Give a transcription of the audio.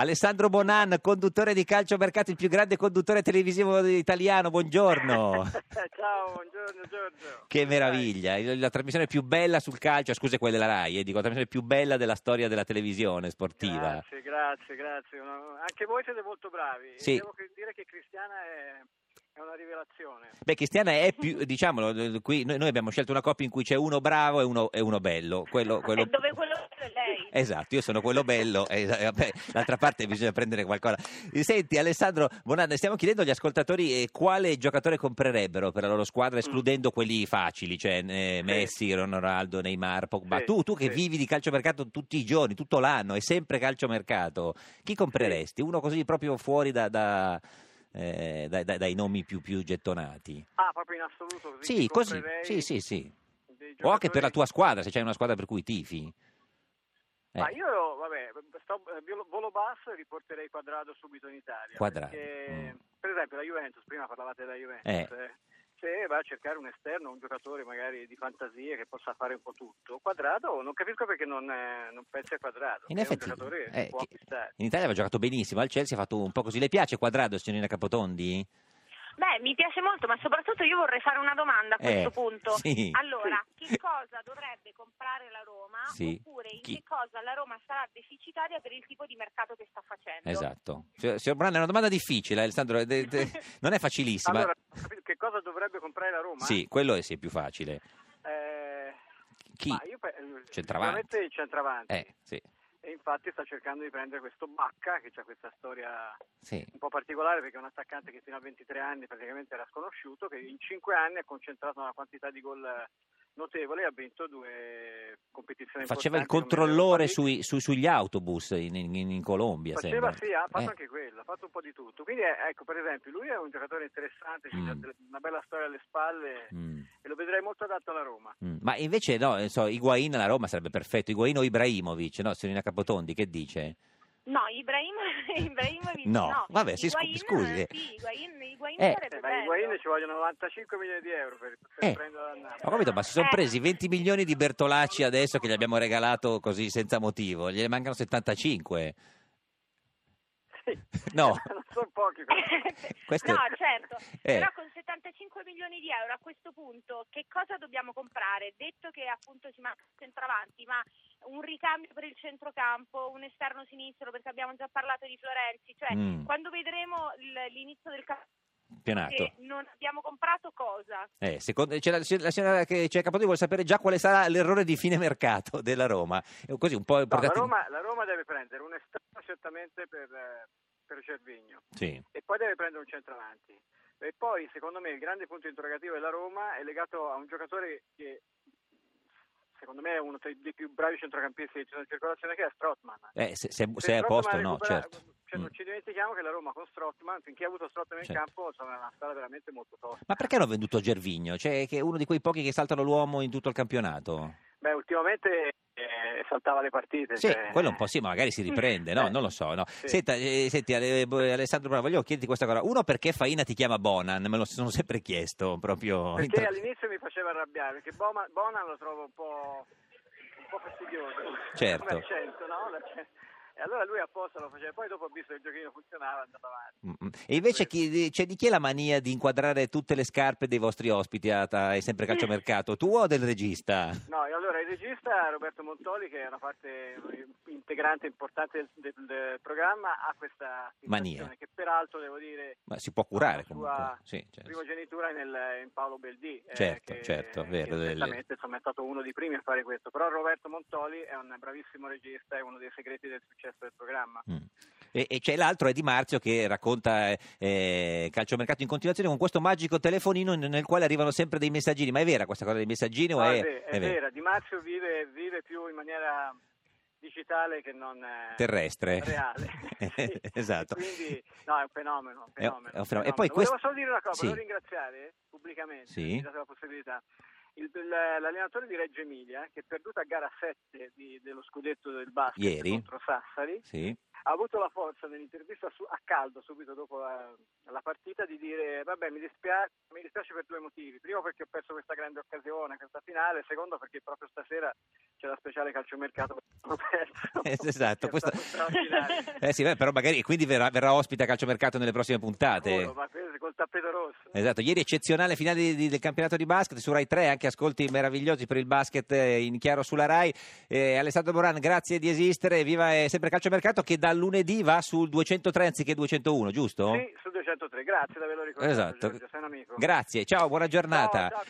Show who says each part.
Speaker 1: Alessandro Bonan, conduttore di Calcio Mercato, il più grande conduttore televisivo italiano, buongiorno.
Speaker 2: Ciao, buongiorno Giorgio.
Speaker 1: Che meraviglia, la, trasmissione più bella sul calcio, scusa quella della RAI, eh, dico la trasmissione più bella della storia della televisione sportiva.
Speaker 2: Grazie, grazie, grazie. Anche voi siete molto bravi.
Speaker 1: Sì.
Speaker 2: Devo dire che Cristiana è, è una rivelazione.
Speaker 1: Beh, Cristiana è più, diciamolo, eh, qui noi, noi abbiamo scelto una coppia in cui c'è uno bravo e uno, e uno bello. Quello, quello-
Speaker 3: E dove quello è lei?
Speaker 1: Esatto, io sono quello bello e e, vabbè, d'altra parte bisogna prendere qualcosa. Senti Alessandro Bonan, stiamo chiedendo agli ascoltatori eh, quale giocatore comprerebbero per la loro squadra, escludendo quelli facili, cioè eh, Messi, Ronaldo, Neymar, Pogba.
Speaker 2: Sì,
Speaker 1: tu, tu che
Speaker 2: sì.
Speaker 1: vivi di calciomercato tutti i giorni, tutto l'anno, è sempre calciomercato, chi compreresti? Uno così proprio fuori da- da, eh, dai- dai- dai nomi più, più gettonati?
Speaker 2: Ah, proprio in assoluto così.
Speaker 1: Sì, così, sì, sì, sì. O anche per la tua squadra, se c'hai una squadra per cui tifi. Eh.
Speaker 2: Ma io, vabbè, sto, eh, volo- volo basso e riporterei Quadrado subito in Italia.
Speaker 1: Quadrado,
Speaker 2: perché,
Speaker 1: mm.
Speaker 2: Per esempio la Juventus, prima parlavate della Juventus.
Speaker 1: Eh.
Speaker 2: Eh, Se va a cercare un esterno, un giocatore magari di fantasia che possa fare un po' tutto, Quadrado non capisco perché non, eh, non pensi a Quadrado.
Speaker 1: In effetti,
Speaker 2: è un giocatore
Speaker 1: eh,
Speaker 2: che può
Speaker 1: che-
Speaker 2: acquistare.
Speaker 1: in Italia aveva giocato benissimo, al Chelsea ha fatto un po' così. Le piace Quadrado, signorina Capotondi?
Speaker 3: Beh, mi piace molto, ma soprattutto io vorrei fare una domanda a questo
Speaker 1: Eh,
Speaker 3: punto.
Speaker 1: sì.
Speaker 3: Allora, che cosa dovrebbe comprare la Roma?
Speaker 1: Sì.
Speaker 3: Oppure in
Speaker 1: Chi?
Speaker 3: che cosa la Roma sarà deficitaria per il tipo di mercato che sta facendo?
Speaker 1: Esatto. Signor Branda, è una domanda difficile, Alessandro, eh, de- de- non è facilissima.
Speaker 2: Allora, dovrebbe comprare la Roma?
Speaker 1: Sì, quello è sì, è più facile.
Speaker 2: Eh,
Speaker 1: Chi?
Speaker 2: ma io pe-
Speaker 1: Centravanti.
Speaker 2: il centravanti.
Speaker 1: Eh, sì,
Speaker 2: E infatti sta cercando di prendere questo Bacca, che ha questa storia
Speaker 1: sì.
Speaker 2: un po' particolare perché è un attaccante che fino a 23 anni praticamente era sconosciuto, che in 5 anni ha concentrato una quantità di gol notevole ha vinto due competizioni
Speaker 1: Faceva il controllore sui, sui- sugli autobus in, in- in Colombia,
Speaker 2: Faceva
Speaker 1: sembra.
Speaker 2: sì, ha fatto
Speaker 1: Eh,
Speaker 2: anche quello, ha fatto un po' di tutto. Quindi eh, ecco, per esempio, lui è un giocatore interessante,
Speaker 1: Mm.
Speaker 2: una bella storia alle spalle
Speaker 1: mm,
Speaker 2: e lo vedrei molto adatto alla Roma.
Speaker 1: mm. Ma invece no, eh, so, Higuain alla Roma sarebbe perfetto. Higuain o Ibrahimovic, no, signorina Capotondi, che dice?
Speaker 3: No, Ibrahim, Ibrahimovic
Speaker 1: No,
Speaker 3: no.
Speaker 1: vabbè, si
Speaker 3: Higuain,
Speaker 1: scusi, eh.
Speaker 3: Sì, Higuain, Higuain
Speaker 1: Eh.
Speaker 3: bello.
Speaker 2: Higuain ci vogliono 95 milioni di euro per, per
Speaker 1: Eh.
Speaker 2: prenderlo Napoli.
Speaker 1: Ho capito, ma si sono
Speaker 3: Eh.
Speaker 1: presi 20 milioni di Bertolacci adesso che gli abbiamo regalato così senza motivo, gliene mancano 75.
Speaker 2: Sì.
Speaker 1: No.
Speaker 2: non sono pochi.
Speaker 1: Questo-
Speaker 3: No, certo,
Speaker 1: Eh.
Speaker 3: però con 75 milioni di euro a questo punto che cosa dobbiamo comprare? Detto che appunto ci manca il centravanti, ma un ricambio per il centrocampo, un esterno sinistro, perché abbiamo già parlato di Florenzi, cioè
Speaker 1: Mm.
Speaker 3: quando vedremo l'inizio del campionato non abbiamo comprato cosa?
Speaker 1: Eh, secondo, c'è la, la signora che c'è Capotondi vuole sapere già quale sarà l'errore di fine mercato della Roma. E Così un po'
Speaker 2: No, la, Roma, la Roma deve prendere un esterno certamente per, eh, per Cervigno
Speaker 1: Sì.
Speaker 2: e poi deve prendere un centravanti. E poi, secondo me, il grande punto interrogativo della Roma è legato a un giocatore che, secondo me, è uno dei più bravi centrocampisti che ci sono in circolazione, che è Strottman.
Speaker 1: Eh, se, se-
Speaker 2: Se
Speaker 1: è a posto
Speaker 2: Strootman
Speaker 1: no,
Speaker 2: recupera-
Speaker 1: certo.
Speaker 2: cioè,
Speaker 1: Mm.
Speaker 2: Non ci dimentichiamo che la Roma con Strottman, finché ha avuto Strottman in
Speaker 1: Certo.
Speaker 2: campo, insomma, è una squadra veramente molto tosta.
Speaker 1: Ma perché hanno venduto Gervigno? Cioè, che è uno di quei pochi che saltano l'uomo in tutto il campionato?
Speaker 2: Beh, ultimamente eh, saltava le partite.
Speaker 1: Sì,
Speaker 2: cioè-
Speaker 1: quello un po' sì, ma magari si riprende, no?
Speaker 2: Eh.
Speaker 1: Non lo so, no.
Speaker 2: Sì.
Speaker 1: Senta, eh, senti, eh, Alessandro Bravo, voglio chiederti questa cosa. Uno, perché Faina ti chiama Bonan? Me lo sono sempre chiesto, proprio...
Speaker 2: Perché
Speaker 1: intra-
Speaker 2: all'inizio mi faceva arrabbiare, perché Boma- Bonan lo trovo un po', un po' fastidioso.
Speaker 1: Certo.
Speaker 2: Come accento, no? L'accento. E allora lui apposta lo faceva, poi dopo ho visto che il giochino funzionava, è andato avanti.
Speaker 1: Mm, mm. E invece chi, c'è di chi è la mania di inquadrare tutte le scarpe dei vostri ospiti a, a, è sempre calciomercato? Tu o del regista?
Speaker 2: No, e allora il regista Roberto Montoli, che è una parte integrante importante del, del- del programma, ha questa
Speaker 1: Mania.
Speaker 2: che peraltro devo dire
Speaker 1: Ma si può curare
Speaker 2: la
Speaker 1: comunque. Sì, certo.
Speaker 2: primogenitura nel- in Paolo Beldì. eh,
Speaker 1: Certo,
Speaker 2: che-
Speaker 1: certo, vero,
Speaker 2: che
Speaker 1: delle-
Speaker 2: insomma, è stato uno dei primi a fare questo. Però Roberto Montoli è un bravissimo regista, è uno dei segreti del successo del programma.
Speaker 1: Mm. E, e c'è l'altro è Di Marzio che racconta eh, calciomercato in continuazione con questo magico telefonino nel quale arrivano sempre dei messaggini. Ma è vera questa cosa dei messaggini o
Speaker 2: No,
Speaker 1: è,
Speaker 2: è, è
Speaker 1: è vera?
Speaker 2: vera, Di Marzio vive, vive più in maniera digitale che non eh,
Speaker 1: Terrestre.
Speaker 2: reale.
Speaker 1: Esatto.
Speaker 2: Quindi, no, è un fenomeno. un
Speaker 1: È un-
Speaker 2: fenomeno,
Speaker 1: è un
Speaker 2: un
Speaker 1: fenomeno. E
Speaker 2: fenomeno.
Speaker 1: poi
Speaker 2: Volevo
Speaker 1: questo-
Speaker 2: solo dire una cosa,
Speaker 1: sì.
Speaker 2: volevo ringraziare pubblicamente,
Speaker 1: Sì.
Speaker 2: mi date la possibilità, il- l'allenatore di Reggio Emilia, che è perduto a gara 7 di- dello scudetto del basket
Speaker 1: Ieri?
Speaker 2: contro Sassari,
Speaker 1: Sì.
Speaker 2: ha avuto la forza nell'intervista su- a caldo subito dopo la, la partita di dire vabbè mi dispiace, mi dispiace per due motivi primo perché ho perso questa grande occasione questa finale secondo perché proprio stasera c'è la speciale calciomercato perso
Speaker 1: Eh, esatto, questo-. Eh sì, beh, però magari quindi verrà, verrà ospite a calciomercato nelle prossime puntate.
Speaker 2: Sicuro, col tappeto rosso
Speaker 1: Esatto, ieri eccezionale finale di- di- del campionato di basket su Rai 3, anche ascolti meravigliosi per il basket eh, in chiaro sulla Rai. Eh, Alessandro Moran, grazie di esistere, viva eh, sempre Calciomercato che da lunedì va sul 203 anziché 201, giusto?
Speaker 2: sì su 203 grazie di averlo ricordato
Speaker 1: Esatto.
Speaker 2: Giorgio,
Speaker 1: Grazie, ciao, buona giornata.
Speaker 2: Ciao, ciao.